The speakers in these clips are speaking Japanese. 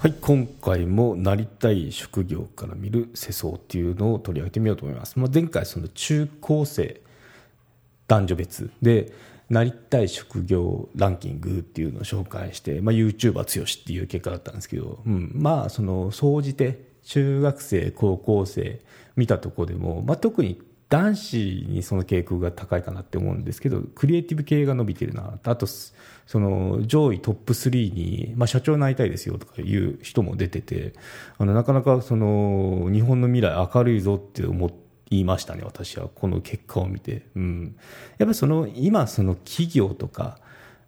はい、今回もなりたい職業から見る世相っていうのを取り上げてみようと思います。まあ、前回その中高生男女別でなりたい職業ランキングっていうのを紹介して、まあ、YouTuber 強しっていう結果だったんですけど、うん、まあその総じて中学生高校生見たとこでも、まあ、特に男子にその傾向が高いかなって思うんですけど、クリエイティブ系が伸びてるな。あと、その上位トップ3に、まあ社長になりたいですよとかいう人も出てて、あの、なかなかその日本の未来明るいぞって思って、言いましたね、私は。この結果を見て。うん。やっぱりその、今その企業とか、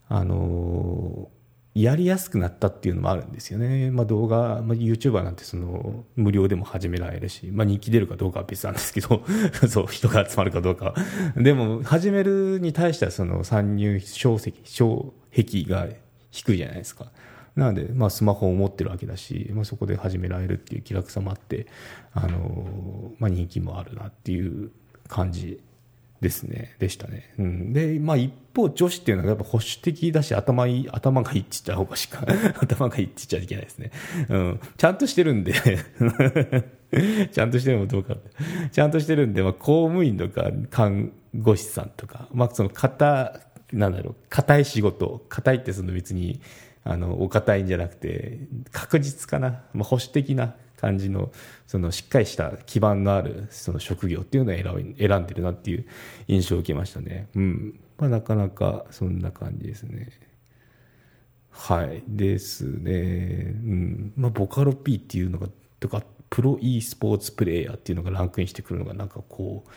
あのやりやすくなったっていうのもあるんですよね。まあ、動画、まあ、YouTuber なんてその無料でも始められるし、まあ、人気出るかどうかは別なんですけど、そう、人が集まるかどうか。でも、始めるに対してはその参入障壁、障壁が低いじゃないですか。なので、まあ、スマホを持ってるわけだし、まあ、そこで始められるっていう気楽さもあって、あのまあ、人気もあるなっていう感じですね、でしたね。うん、で、まあ一方女子っていうのはやっぱ保守的だし頭いい、頭がいいって言ったらおかしいか。頭がいいって言っちゃいけないですね。うん。ちゃんとしてるんで ちゃんとしてるのもどうか。ちゃんとしてるんで、まあ公務員とか看護師さんとか、まあその硬、なんだろう、硬い仕事、硬いってその別に、あの、お堅いんじゃなくて、確実かな。まあ保守的な感じの、そのしっかりした基盤のあるその職業っていうのを選んでるなっていう印象を受けましたね。うん。まあなかなかそんな感じですね。はい。ですね。うん。まあボカロ P っていうのが、とか、プロ e スポーツプレイヤーっていうのがランクインしてくるのがなんかこう、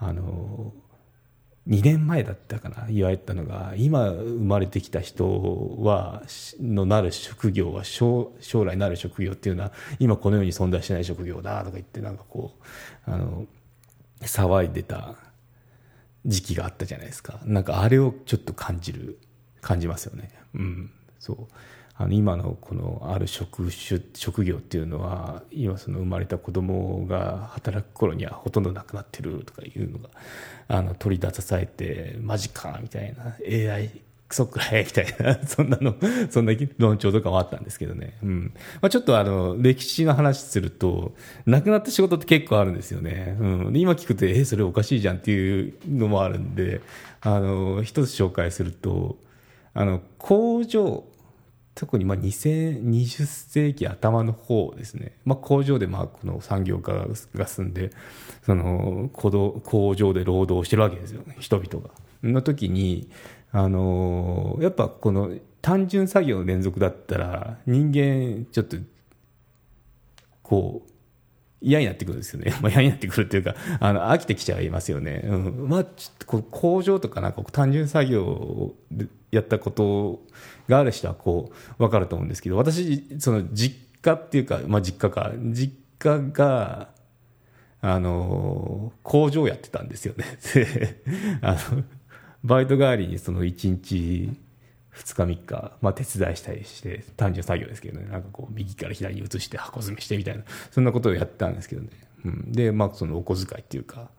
あの、2年前だったかな言われたのが今生まれてきた人はのなる職業は将来なる職業っていうのは今この世に存在しない職業だとか言ってなんかこうあの騒いでた時期があったじゃないですか。なんかあれをちょっと感じる感じますよね。うんそう。あの今のこのある職種職業っていうのは今その生まれた子供が働く頃にはほとんどなくなってるとかいうのがあの取り出されてマジかみたいな AI クソくらいみたいなそんなのそんな論調とかもあったんですけどね、うん。まあ、ちょっとあの歴史の話するとなくなった仕事って結構あるんですよね、うん、今聞くとえそれおかしいじゃんっていうのもあるんであの一つ紹介するとあの工場特にまあ2020世紀頭の方ですね、まあ、工場でまあこの産業化が進んでその工場で労働してるわけですよ人々が。の時にあのやっぱこの単純作業の連続だったら人間ちょっとこう嫌になってくるんですよね。まあ、嫌になってくるっていうか、あの、飽きてきちゃいますよね。うん。まあ、ちょっとこう工場とかなんか単純作業をやったことがある人はこう、わかると思うんですけど、私、その実家っていうか、まあ実家か、実家が、あの、工場やってたんですよね。あの、バイト代わりにその1日、2日3日、まあ、手伝いしたりして単純作業ですけどね。なんかこう右から左に移して箱詰めしてみたいな。そんなことをやったんですけどね、うん、でまあそのお小遣いっていうか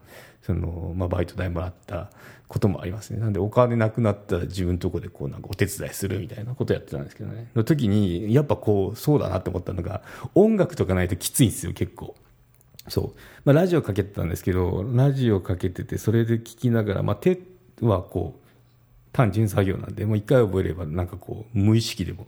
その、まあ、バイト代もらったこともありますね。なんでお金なくなったら自分のとこでこうなんかお手伝いするみたいなことやってたんですけどね。の時にやっぱこうそうだなって思ったのが音楽とかないときついんですよ結構。そう。まあ、ラジオかけてたんですけど、ラジオかけてて、それで聞きながら、まあ、手はこう、単純作業なんで、もう一回覚えれば、なんかこう、無意識でも、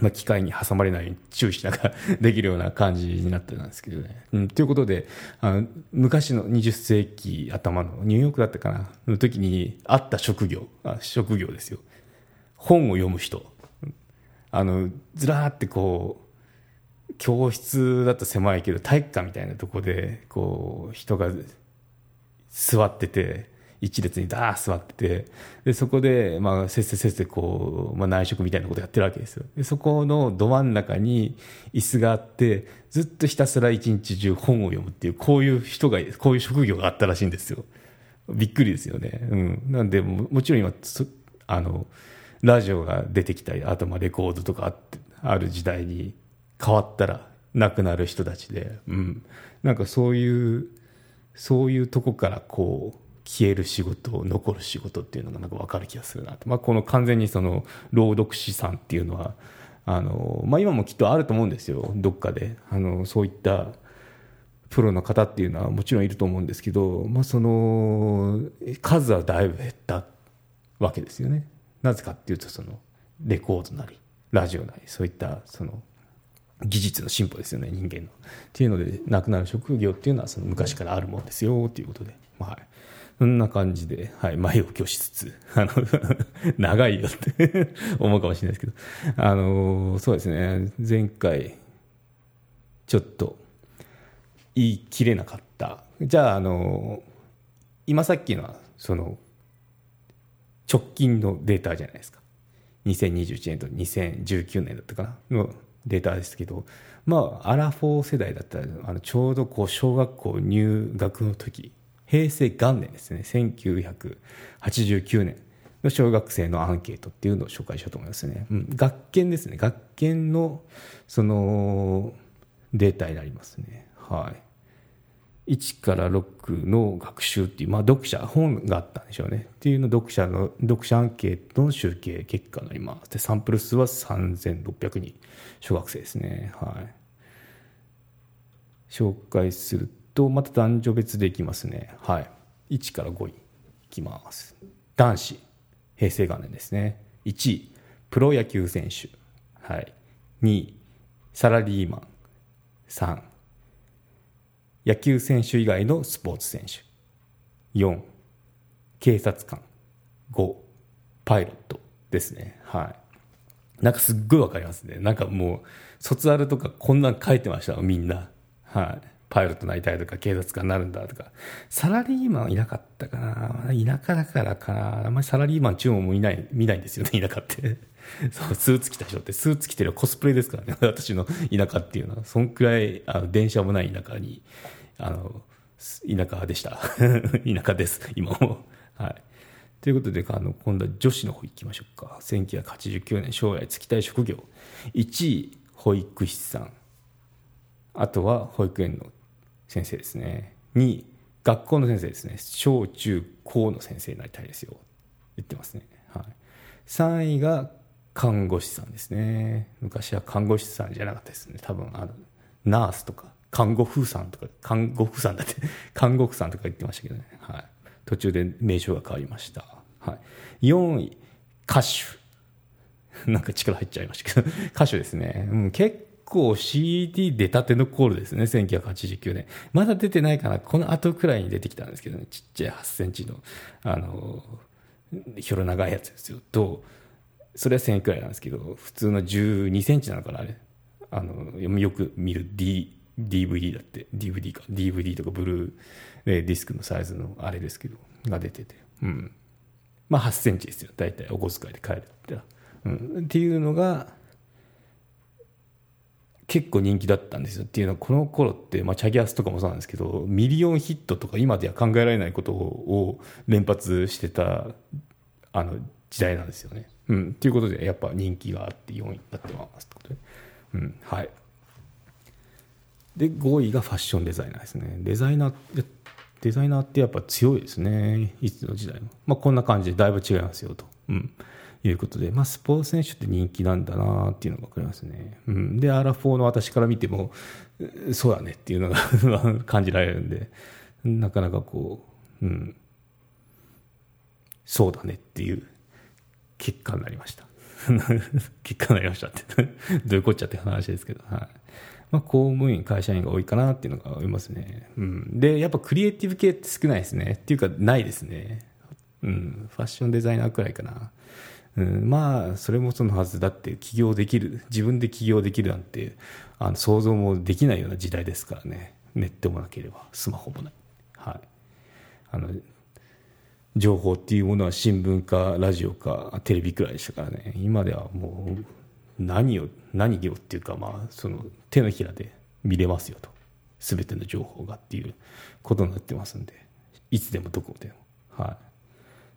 まあ、機械に挟まれないように注意しながらできるような感じになってたんですけどね。うん、ということで、あの昔の20世紀頭のニューヨークだったかな、の時にあった職業、あ職業ですよ。本を読む人。あの、ずらーってこう、教室だと狭いけど体育館みたいなとこで、こう、人が座ってて、一列にダー座ってて、で、そこで、まあ、せっせせっせこう、まあ、内職みたいなことやってるわけですよ。で、そこのど真ん中に椅子があって、ずっとひたすら一日中本を読むっていう、こういう人が、こういう職業があったらしいんですよ。びっくりですよね。うん。なんで、もちろん今、あの、ラジオが出てきたり、あとまあレコードとかあってある時代に変わったら亡くなる人たちで、うん。なんかそういう、そういうとこからこう、消える仕事残る仕事っていうのがなんか分かる気がするなと、まあ、この完全にその朗読師さんっていうのはあの、まあ、今もきっとあると思うんですよ。どっかで。あのそういったプロの方っていうのはもちろんいると思うんですけど、まあ、その数はだいぶ減ったわけですよね。なぜかっていうとそのレコードなりラジオなりそういったその技術の進歩ですよね人間の。っていうので亡くなる職業っていうのはその昔からあるもんですよということで、まあ、はい、そんな感じで、はい、前置きをしつつあの 長いよって 思うかもしれないですけどあのそうですね前回ちょっと言い切れなかった。じゃああの今さっきのはその直近のデータじゃないですか。2021年と2019年だったかな？のデータですけどまあアラフォー世代だったらあのちょうどこう小学校入学の時平成元年ですね。1989年の小学生のアンケートっていうのを紹介しようと思いますね、うん、学研ですね。学研のそのデータになりますね。はい。1から6の学習っていう、まあ、読者本があったんでしょうね。っていうの読者の読者アンケートの集計結果になります。でサンプル数は3600人。小学生ですね。はい。紹介するとまた男女別でいきますね。はい。1から5位いきます。男子平成元年ですね。1位プロ野球選手。はい。2位サラリーマン。3野球選手以外のスポーツ選手。4警察官。5パイロットですね。はい。なんかすっごいわかりますね。なんかもう卒アルとかこんなん書いてましたみんな。はい。パイロットになりたいとか警察官になるんだとか。サラリーマンいなかったかな。田舎だからかな。あんまりサラリーマン中央もいない見ないんですよね田舎って。そうスーツ着た人ってスーツ着てるコスプレですからね。私の田舎っていうのは。そんくらいあの電車もない田舎にあの田舎でした。田舎です今も。はい。ということであの今度は女子の方行きましょうか。1989年将来就きたい職業。1位保育士さん。あとは保育園の先生ですね。2位学校の先生ですね。小中高の先生になりたいですよ。言ってますね、はい、3位が看護師さんですね。昔は看護師さんじゃなかったですね。多分あのナースとか看護婦さんとか看護婦さんだって 看護婦さんとか言ってましたけどね、はい、途中で名称が変わりました、はい、4位歌手。なんか力入っちゃいましたけど。歌手ですね、うん、結構 CD 出たてのコールですね、1989年。まだ出てないかな、この後くらいに出てきたんですけどね、ちっちゃい8センチの、あの、ひょろ長いやつですよ。と、それは1000円くらいなんですけど、普通の12センチなのかな、あれ。あの、よく見る D、DVD だって、DVD か、DVD とかブルーディスクのサイズのあれですけど、が出てて。うん。まあ8センチですよ、大体お小遣いで買えるって。うん。っていうのが、結構人気だったんですよっていうのはこの頃って、まあ、チャギアスとかもそうなんですけどミリオンヒットとか今では考えられないことを連発してたあの時代なんですよね。うん、ということでやっぱ人気があって4位になってますってことで、うん。はい、で5位がファッションデザイナーですね。デザイナーデザイナーってやっぱ強いですね。いつの時代も、まあ、こんな感じでだいぶ違いますよと。うん。いうことで、まあ、スポーツ選手って人気なんだなっていうのが分かりますね。うん、で、アラフォーの私から見ても、そうだねっていうのが 感じられるんで、なかなかこう、うん、そうだねっていう結果になりました。結果になりましたって どういうこっちゃって話ですけど、はい。まあ、公務員、会社員が多いかなっていうのが思いますね。うん。で、やっぱクリエイティブ系って少ないですね。っていうか、ないですね。うん。ファッションデザイナーくらいかな。うん、まあそれもそのはずだって起業できる自分で起業できるなんてあの想像もできないような時代ですからね。ネットもなければスマホもない、はい、あの情報っていうものは新聞かラジオかテレビくらいでしたからね。今ではもう何を何をっていうかまあその手のひらで見れますよと。全ての情報がっていうことになってますんで。いつでもどこでも。はい。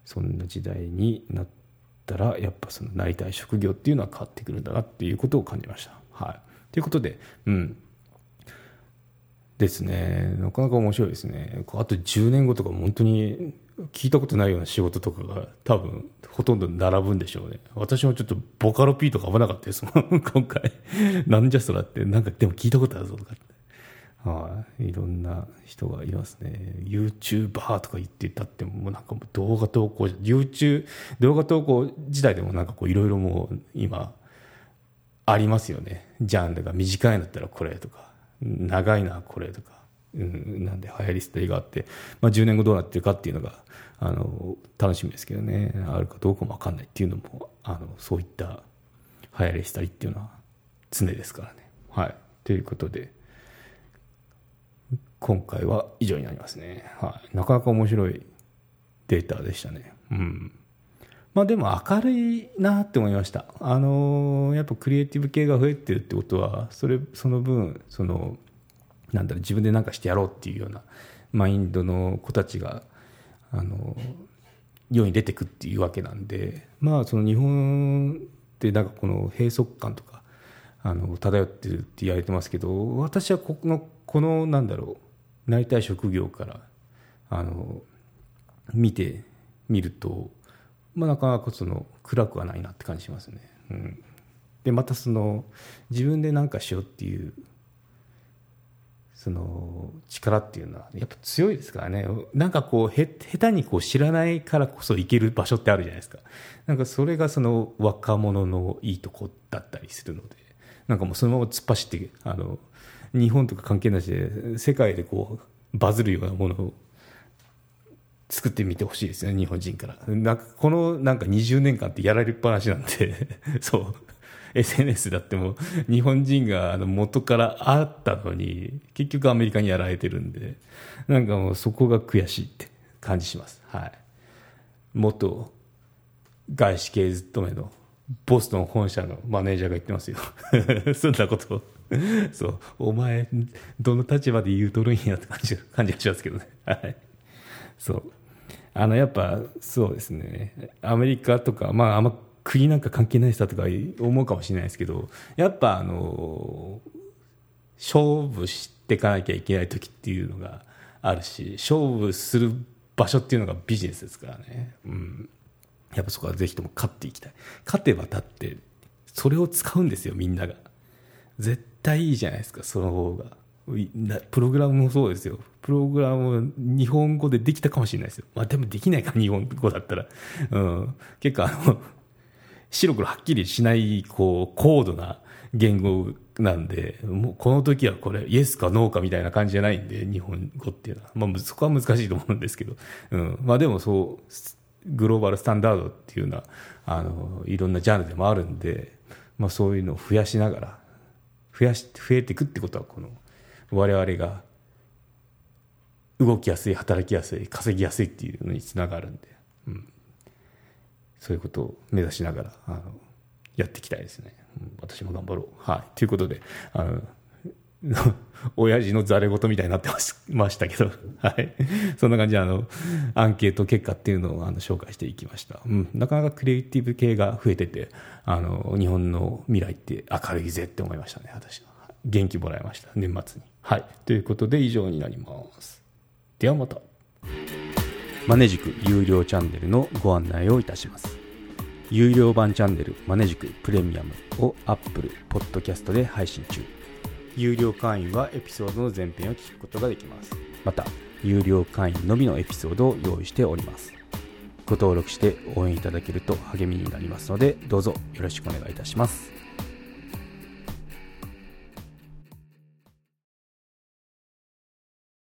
そんな時代になってったらやっぱそのなりたい職業っていうのは変わってくるんだなっていうことを感じました。はい、ということで、うん、ですね。なかなか面白いですね。あと10年後とか本当に聞いたことないような仕事とかが多分ほとんど並ぶんでしょうね。私もちょっとボカロ P とか危なかったですもん。今回。なんじゃそらって。なんかでも聞いたことあるぞとかって。はい、いろんな人がいますね。YouTuber とか言ってたってもうなんかもう動画投稿 YouTube 動画投稿自体でもなんかこういろいろもう今ありますよね。ジャンルが短いんだったらこれとか長いなこれとか。うん、なんで流行り廃りがあって、まあ、10年後どうなってるかっていうのがあの楽しみですけどね。あるかどうかも分かんないっていうのもあのそういった流行り廃りっていうのは常ですからね。はい、ということで今回は以上になりますね。はい、なかなか面白いデータでしたね。うんまあ、でも明るいなって思いました。あのー、やっぱクリエイティブ系が増えてるってことは、それ、その分、その、なんだろう自分で何かしてやろうっていうようなマインドの子たちがあの世に出てくっていうわけなんでまあその日本ってなんかこの閉塞感とかあの漂ってるって言われてますけど私はこのこのなんだろうなりたい職業からあの見てみると、まあ、なかなかその暗くはないなって感じしますね。うん、でまたその自分で何かしようっていうその力っていうのはやっぱ強いですからね。なんかこうへ下手にこう知らないからこそ行ける場所ってあるじゃないですか。なんかそれがその若者のいいとこだったりするのでなんかもうそのまま突っ走ってあの日本とか関係なしで世界でこうバズるようなものを作ってみてほしいですよね日本人から。なんかこのなんか20年間ってやられっぱなしなんで。そう。SNS だっても日本人があの元からあったのに結局アメリカにやられてるんでなんかもうそこが悔しいって感じします。はい。元外資系勤めのボストン本社のマネージャーが言ってますよ。そんなこと そう。お前どの立場で言うとるんやって感じ感じがしますけどね。はい。そう。あのやっぱそうですね。アメリカとかまああんま国なんか関係ないさとか思うかもしれないですけどやっぱあの勝負していかなきゃいけない時っていうのがあるし勝負する場所っていうのがビジネスですからね、うん、やっぱそこはぜひとも勝っていきたい。勝てばだってそれを使うんですよみんなが。絶対いいじゃないですかその方が。プログラムもそうですよ。プログラム日本語でできたかもしれないですよ。まあでもできないか日本語だったら、うん、結構あの白黒はっきりしないこう高度な言語なんでもうこの時はこれイエスかノーかみたいな感じじゃないんで日本語っていうのは、まあ、そこは難しいと思うんですけど、うん。まあ、でもそうグローバルスタンダードっていうのはあのいろんなジャンルでもあるんで、まあ、そういうのを増やしながら増やし増えていくってことはこの我々が動きやすい働きやすい稼ぎやすいっていうのにつながるんで。うんそういうことを目指しながらあのやっていきたいですね、うん、私も頑張ろう。はい、ということであの 親父のざれ言みたいになってましたけど、はい。そんな感じで、あの、アンケート結果っていうのをあの紹介していきました。うん。なかなかクリエイティブ系が増えてて、あの、日本の未来って明るいぜって思いましたね、私は。元気もらいました、年末に。はい。ということで、以上になります。ではまた。マネジク有料チャンネルのご案内をいたします。有料版チャンネルマネジクプレミアムを Apple Podcast で配信中。有料会員はエピソードの前編を聞くことができます。また、有料会員のみのエピソードを用意しております。ご登録して応援いただけると励みになりますので、どうぞよろしくお願いいたします。